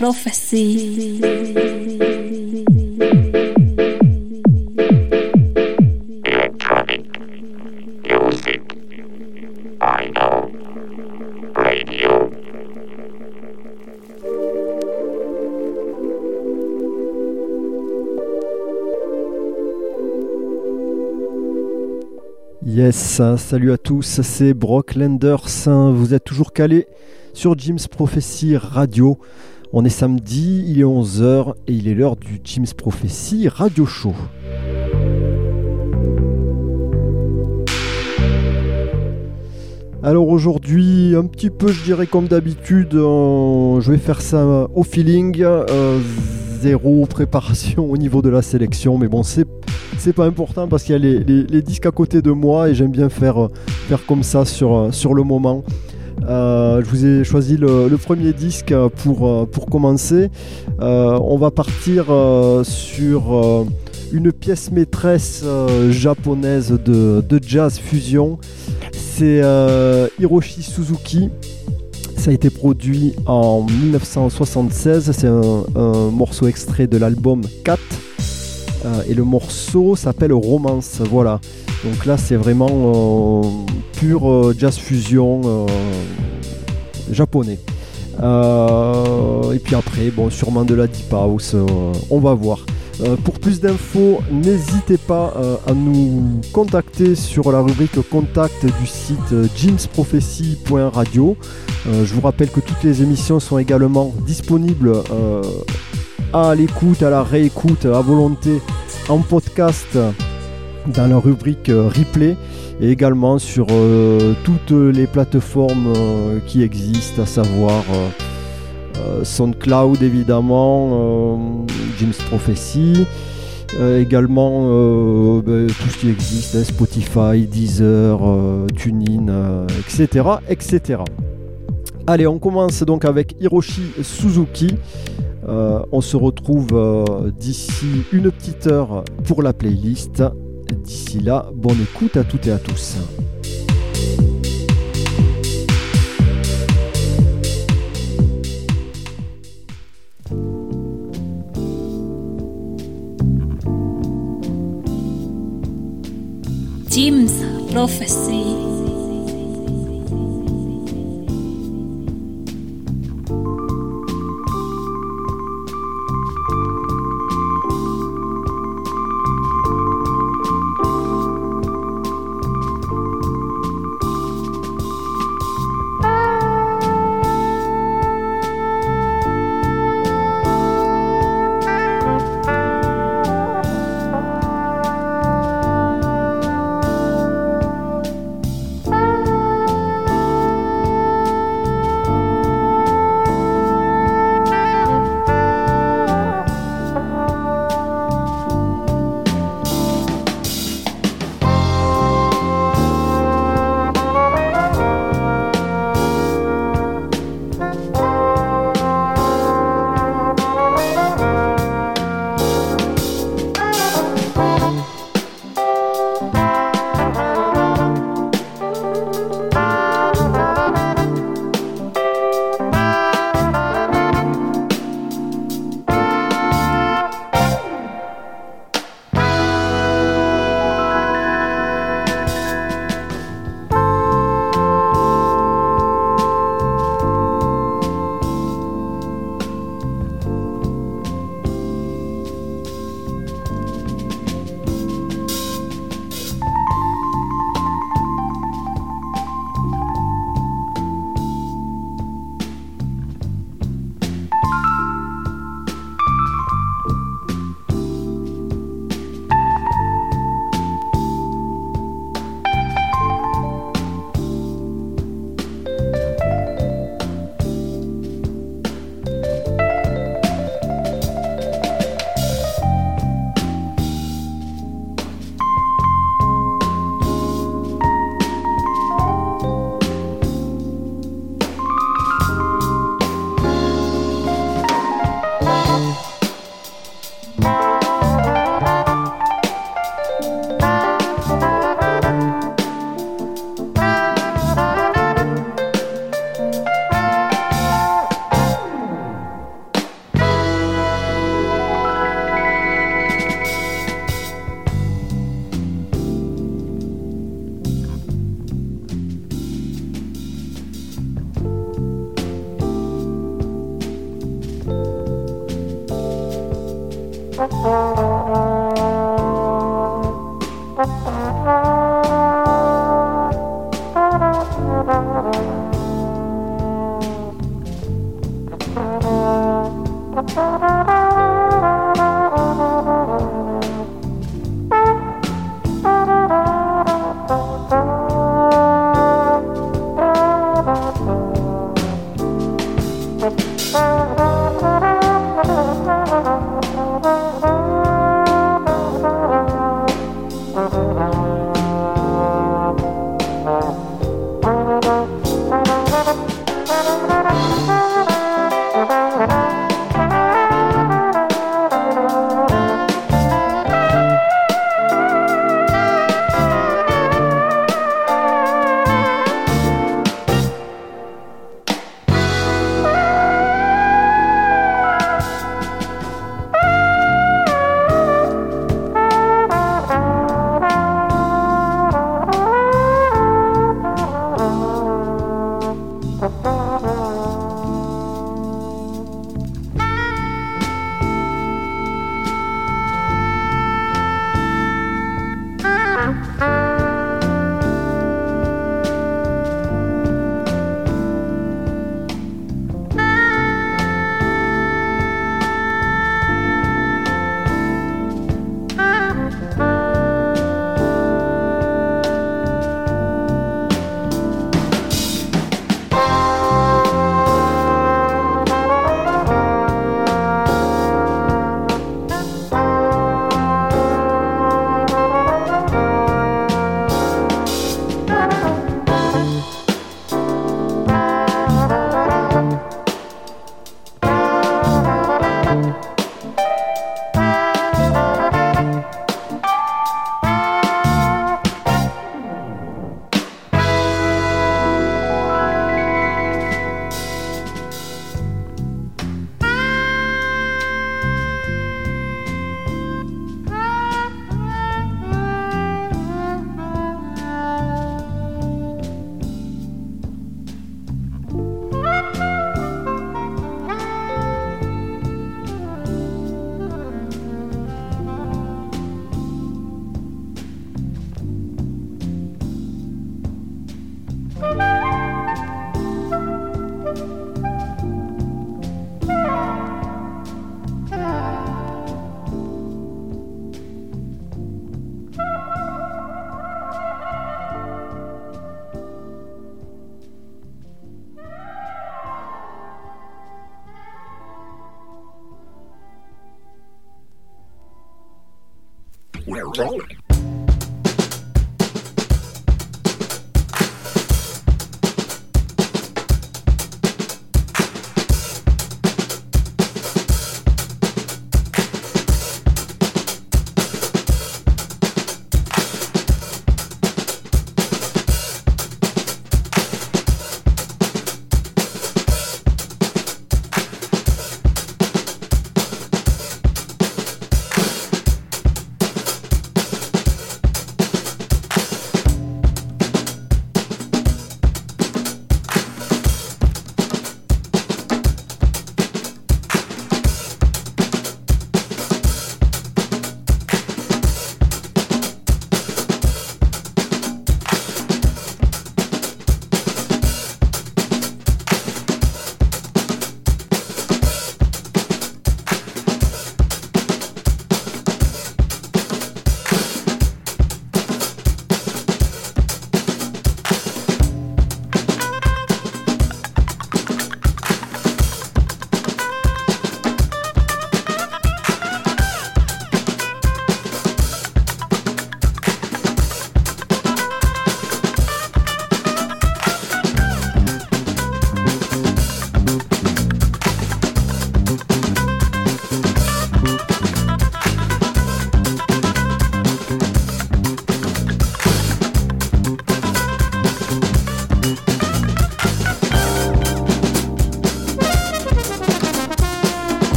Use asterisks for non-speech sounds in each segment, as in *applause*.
Prophecy. Yes, salut à tous, c'est Brock Lenders. Vous êtes toujours calé sur Jim's Prophecy Radio. On est samedi, il est 11h et il est l'heure du Jim's Prophecy Radio Show. Alors aujourd'hui, un petit peu, je dirais comme d'habitude, euh, je vais faire ça au feeling. euh, zéro préparation au niveau de la sélection, mais bon, c'est pas important parce qu'il y a les, disques à côté de moi et j'aime bien faire, comme ça sur le moment. Euh, je vous ai choisi le, premier disque pour, euh, pour commencer. Euh, on va partir sur une pièce maîtresse japonaise de, de jazz fusion. C'est Hiroshi Suzuki. Ça a été produit en 1976. C'est un, morceau extrait de l'album 4. Euh, et le morceau s'appelle Romance. Voilà. Donc là, c'est vraiment euh, jazz fusion euh, japonais. Euh, et puis après, bon, sûrement de la deep house. on va voir. Pour plus d'infos, n'hésitez pas à nous contacter sur la rubrique contact du site jimsprophecy.radio. Je vous rappelle que toutes les émissions sont également disponibles à l'écoute, à la réécoute, à volonté en podcast dans la rubrique euh, replay et également sur euh, toutes les plateformes euh, qui existent, à savoir SoundCloud évidemment, James Prophecy, également ben, tout ce qui existe, hein, Spotify, Deezer, euh, TuneIn, etc., etc. Allez, on commence donc avec Hiroshi Suzuki. On se retrouve d'ici une petite heure pour la playlist. D'ici là, bonne écoute à toutes et à tous.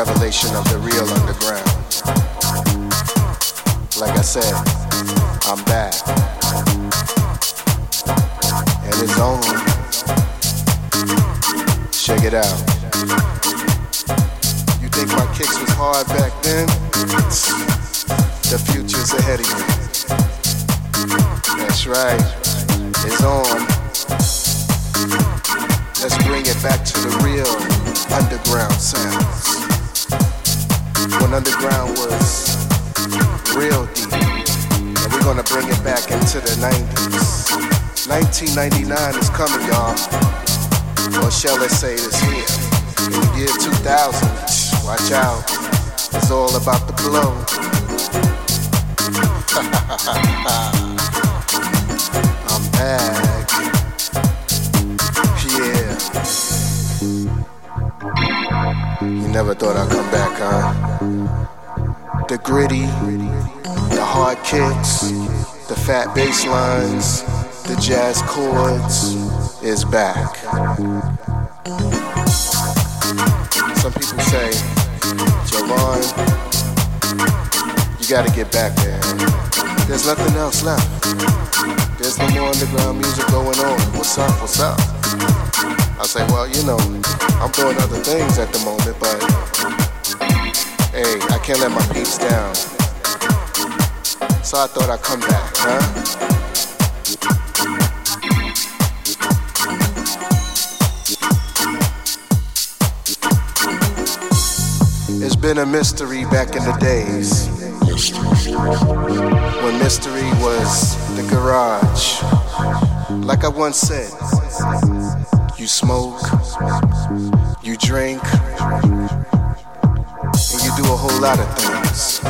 Revelation of the real. 1999 is coming, y'all. Or shall I say it's here. In the year 2000, watch out. It's all about the blow. *laughs* I'm back. Yeah. You never thought I'd come back, huh? The gritty, the hard kicks, the fat bass lines, the jazz chords is back. Some people say, Javon, you gotta get back there. There's nothing else left. There's no more underground music going on. What's up? What's up? I say, well, you know, I'm doing other things at the moment, but hey, I can't let my peeps down. So I thought I'd come back, huh? It's been a mystery back in the days when mystery was the garage. Like I once said, you smoke, you drink, and you do a whole lot of things.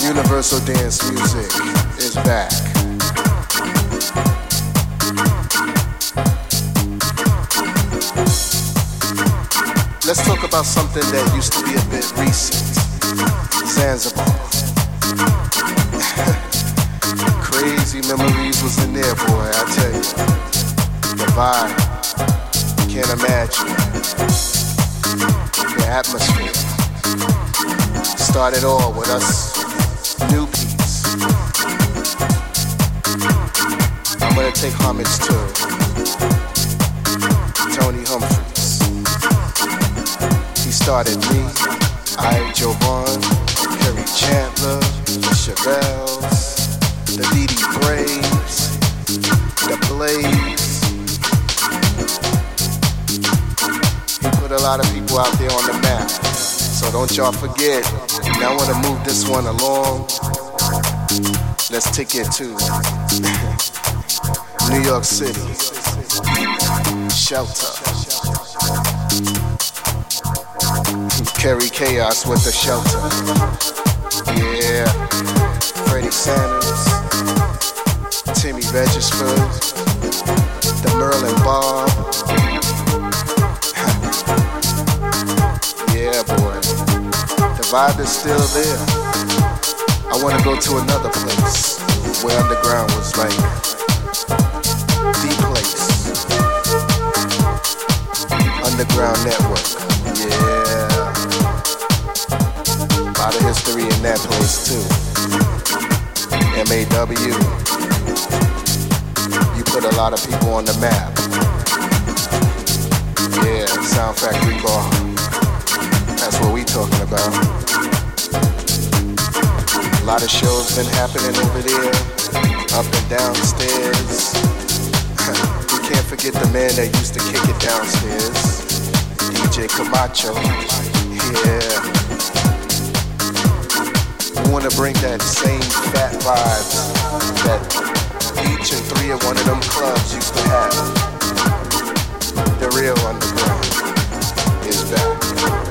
Universal dance music is back. Let's talk about something that used to be a bit recent. Zanzibar. *laughs* Crazy memories was in there, boy, I tell you. The vibe. Can't imagine. The atmosphere. Started all with us new. I'm gonna take homage to Tony Humphries. Started me, I, Jovan, Harry Chandler, the Chevelles, the Dee Braves, the Blaze. He put a lot of people out there on the map. So don't y'all forget. Now I wanna move this one along. Let's take it to *laughs* New York City. Shelter. Carry chaos with the shelter. Yeah. Freddie Sanders, Timmy Regisford, the Merlin Bob. yeah, boy. The vibe is still there. I wanna go to another place where underground was like the place. Underground Network. Yeah. A lot of history in that place too. MAW. You put a lot of people on the map. Yeah, Sound Factory Bar. That's what we talking about. A lot of shows been happening over there, up and downstairs. *laughs* we can't forget the man that used to kick it downstairs, DJ Camacho. Yeah. To bring that same fat vibes that each and three of one of them clubs used to have. The real underground is back.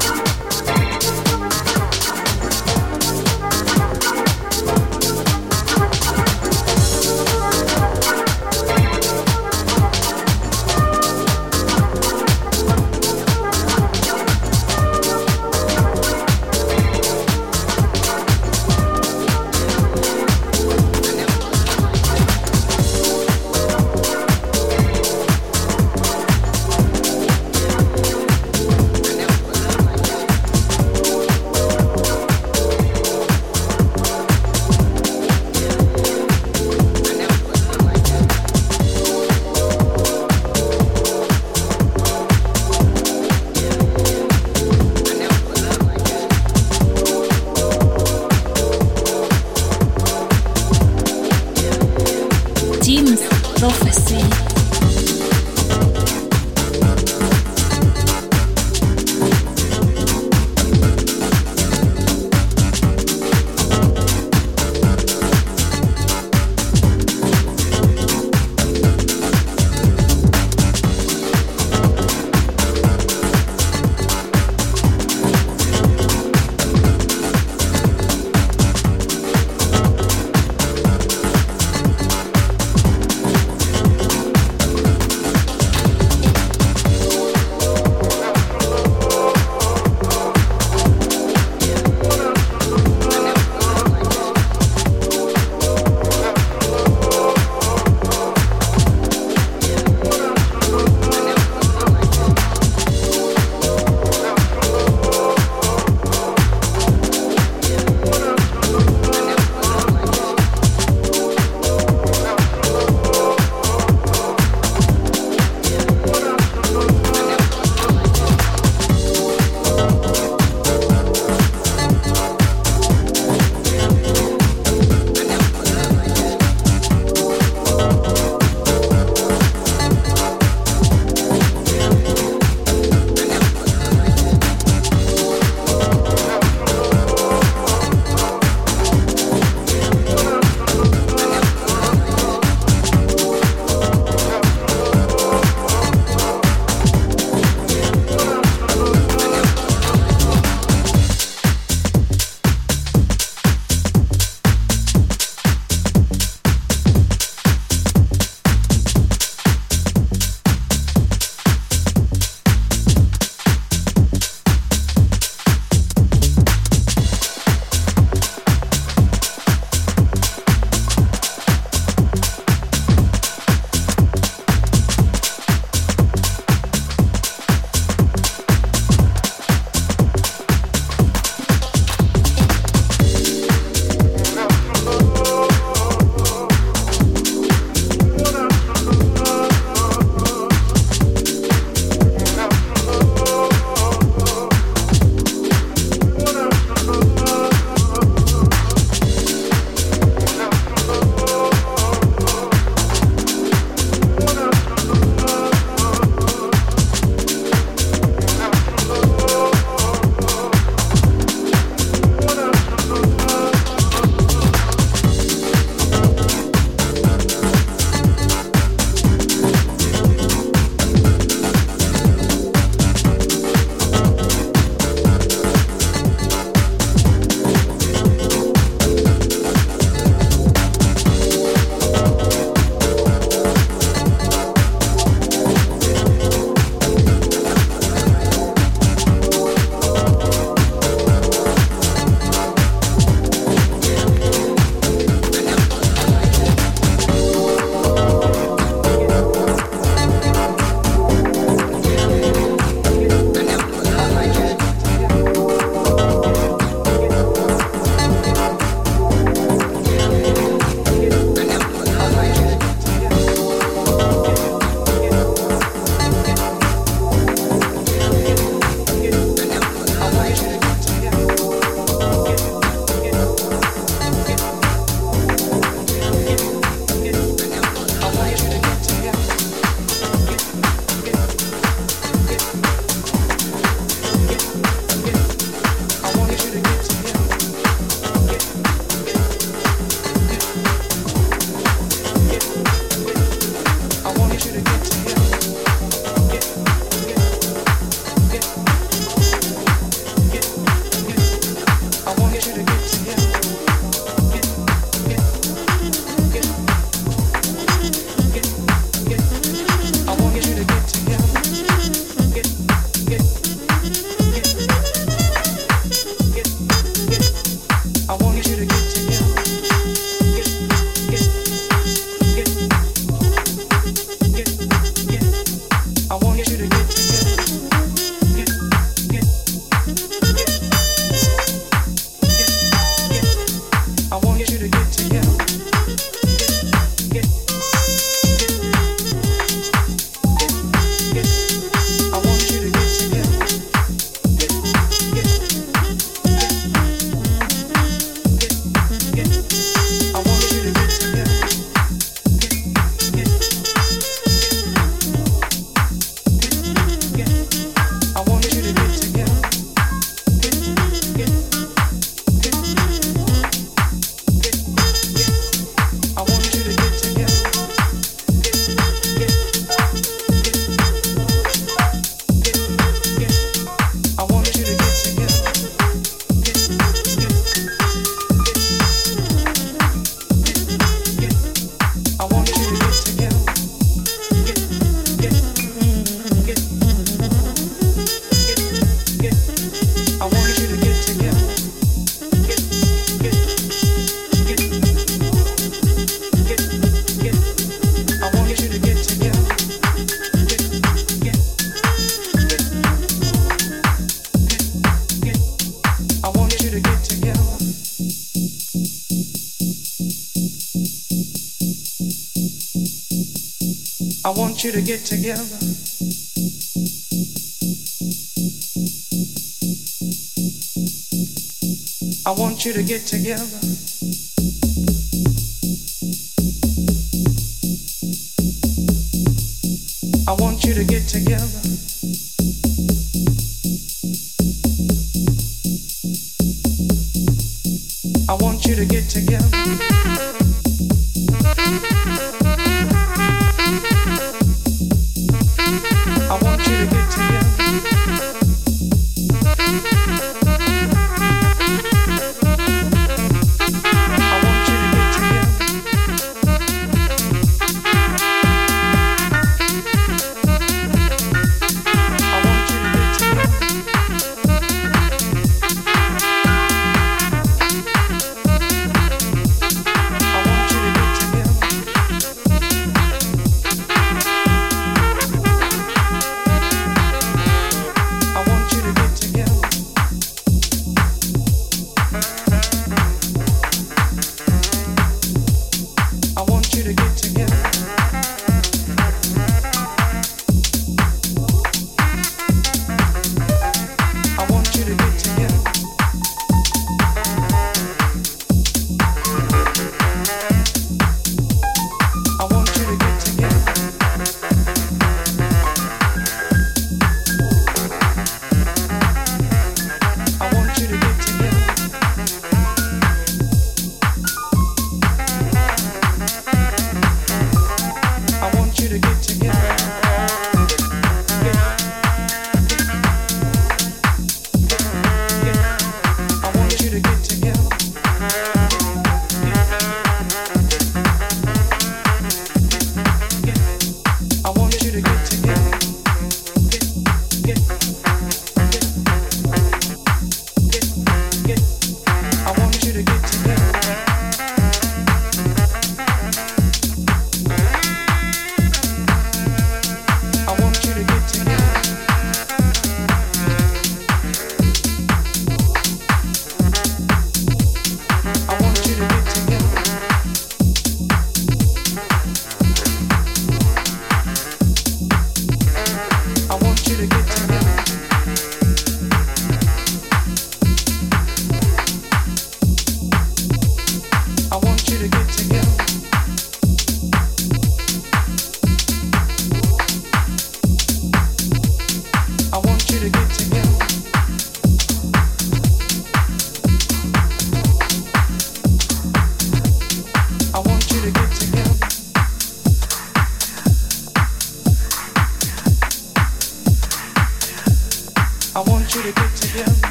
Get together.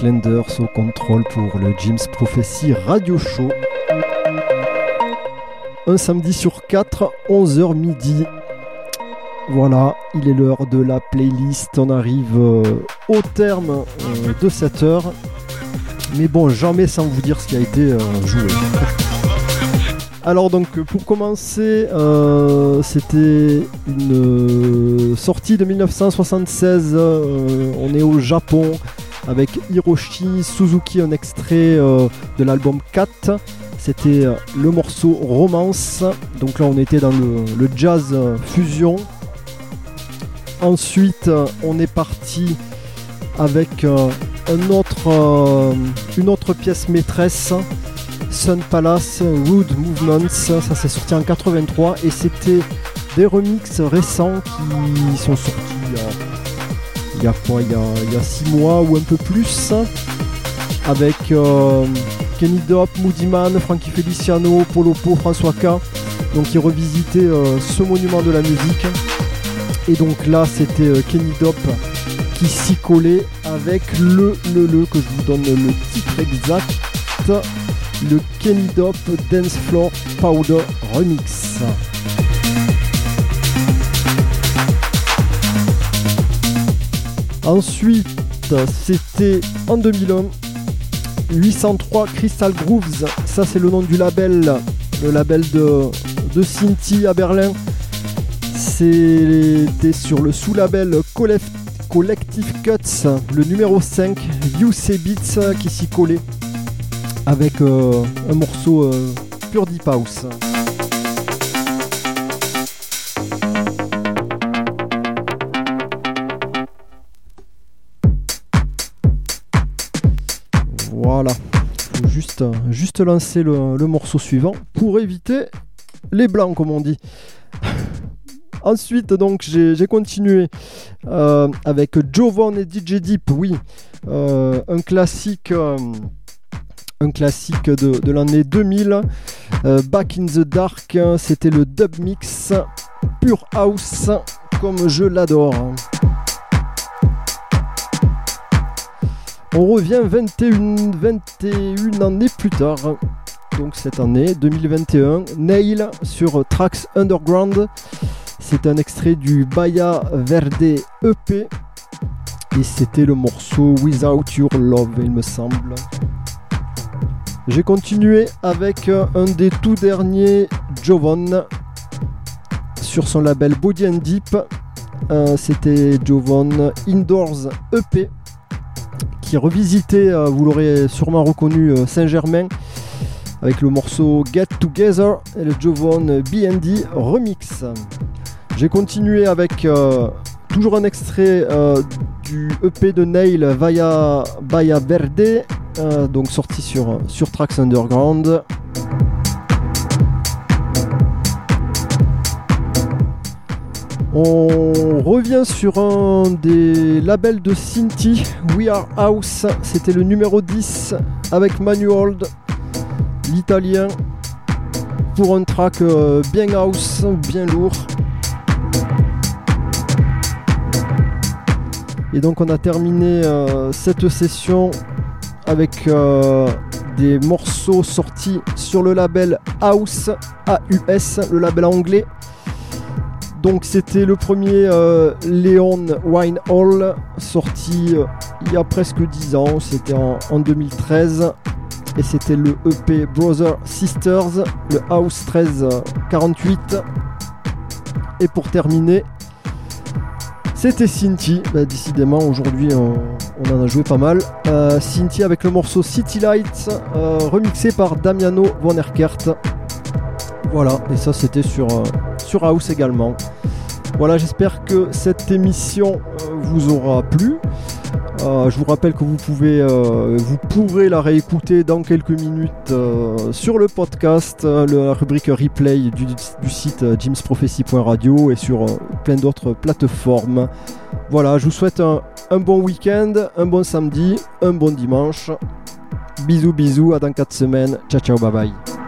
Lenders au contrôle pour le Jim's Prophecy Radio Show. Un samedi sur 4, 11h midi. Voilà, il est l'heure de la playlist. On arrive euh, au terme euh, de cette heure. Mais bon, jamais sans vous dire ce qui a été euh, joué. Alors donc pour commencer, c'était une sortie de 1976. euh, on est au Japon avec Hiroshi Suzuki, un extrait euh, de l'album 4. C'était euh, le morceau Romance. Donc là on était dans le, jazz euh, fusion. Ensuite on est parti avec un autre, une autre pièce maîtresse. Sun Palace, Wood Movements, ça c'est sorti en 83 et c'était des remixes récents qui sont sortis il y a, il y a y a, six mois ou un peu plus avec euh, Kenny Dope, Moody Man, Frankie Feliciano, Polo Po, François K. Donc ils revisitaient euh, ce monument de la musique. Et donc là c'était euh, Kenny Dope qui s'y collait avec le le le que je vous donne le titre exact le Kenny Dope Dance Floor Powder Remix. Ensuite, c'était en 2001, 803 Crystal Grooves. Ça, c'est le nom du label, le label de, de Cinti à Berlin. C'était sur le sous-label Collect- Collective Cuts, le numéro 5, UC Beats, qui s'y collait avec euh, un morceau euh, pure deep house. Voilà, juste, lancer le, morceau suivant pour éviter les blancs comme on dit. *laughs* Ensuite, donc, j'ai continué euh, avec Jovan et DJ Deep, oui, euh, un classique. euh, un classique de, de l'année 2000. Euh, Back in the Dark, hein, c'était le dub mix Pure House, comme je l'adore. On revient 21, 21 années plus tard. Donc cette année, 2021, Nail sur Tracks Underground. C'est un extrait du Baya Verde EP. Et c'était le morceau Without Your Love, il me semble. J'ai continué avec un des tout derniers Jovan sur son label Body and Deep. Euh, C'était Jovan Indoors EP qui revisitait, euh, vous l'aurez sûrement reconnu, euh, Saint-Germain avec le morceau Get Together et le Jovan BD remix. J'ai continué avec euh, toujours un extrait du EP de Nail Vaya Baya Verde, donc sorti sur, sur Tracks Underground. On revient sur un des labels de Cinti, We Are House, c'était le numéro 10 avec Manuold, l'italien, pour un track euh, bien house, bien lourd. Et donc on a terminé euh, cette session avec euh, des morceaux sortis sur le label House AUS, le label anglais. Donc c'était le premier euh, Leon Wine Hall sorti euh, il y a presque 10 ans, c'était en, en 2013 et c'était le EP Brother Sisters, le House 1348. Et pour terminer, c'était Cinti, Bah, décidément aujourd'hui on, en a joué pas mal. Euh, Cinti avec le morceau City Lights, euh, remixé par Damiano Von Erkert. Voilà, et ça c'était sur, sur House également. Voilà, j'espère que cette émission euh, vous aura plu. Euh, je vous rappelle que vous pouvez, euh, vous pourrez la réécouter dans quelques minutes sur le podcast, la rubrique replay du, site jimsprophecy.radio et sur plein d'autres plateformes. Voilà, je vous souhaite un, bon week-end, un bon samedi, un bon dimanche. Bisous, bisous, à dans 4 semaines. Ciao, ciao, bye bye.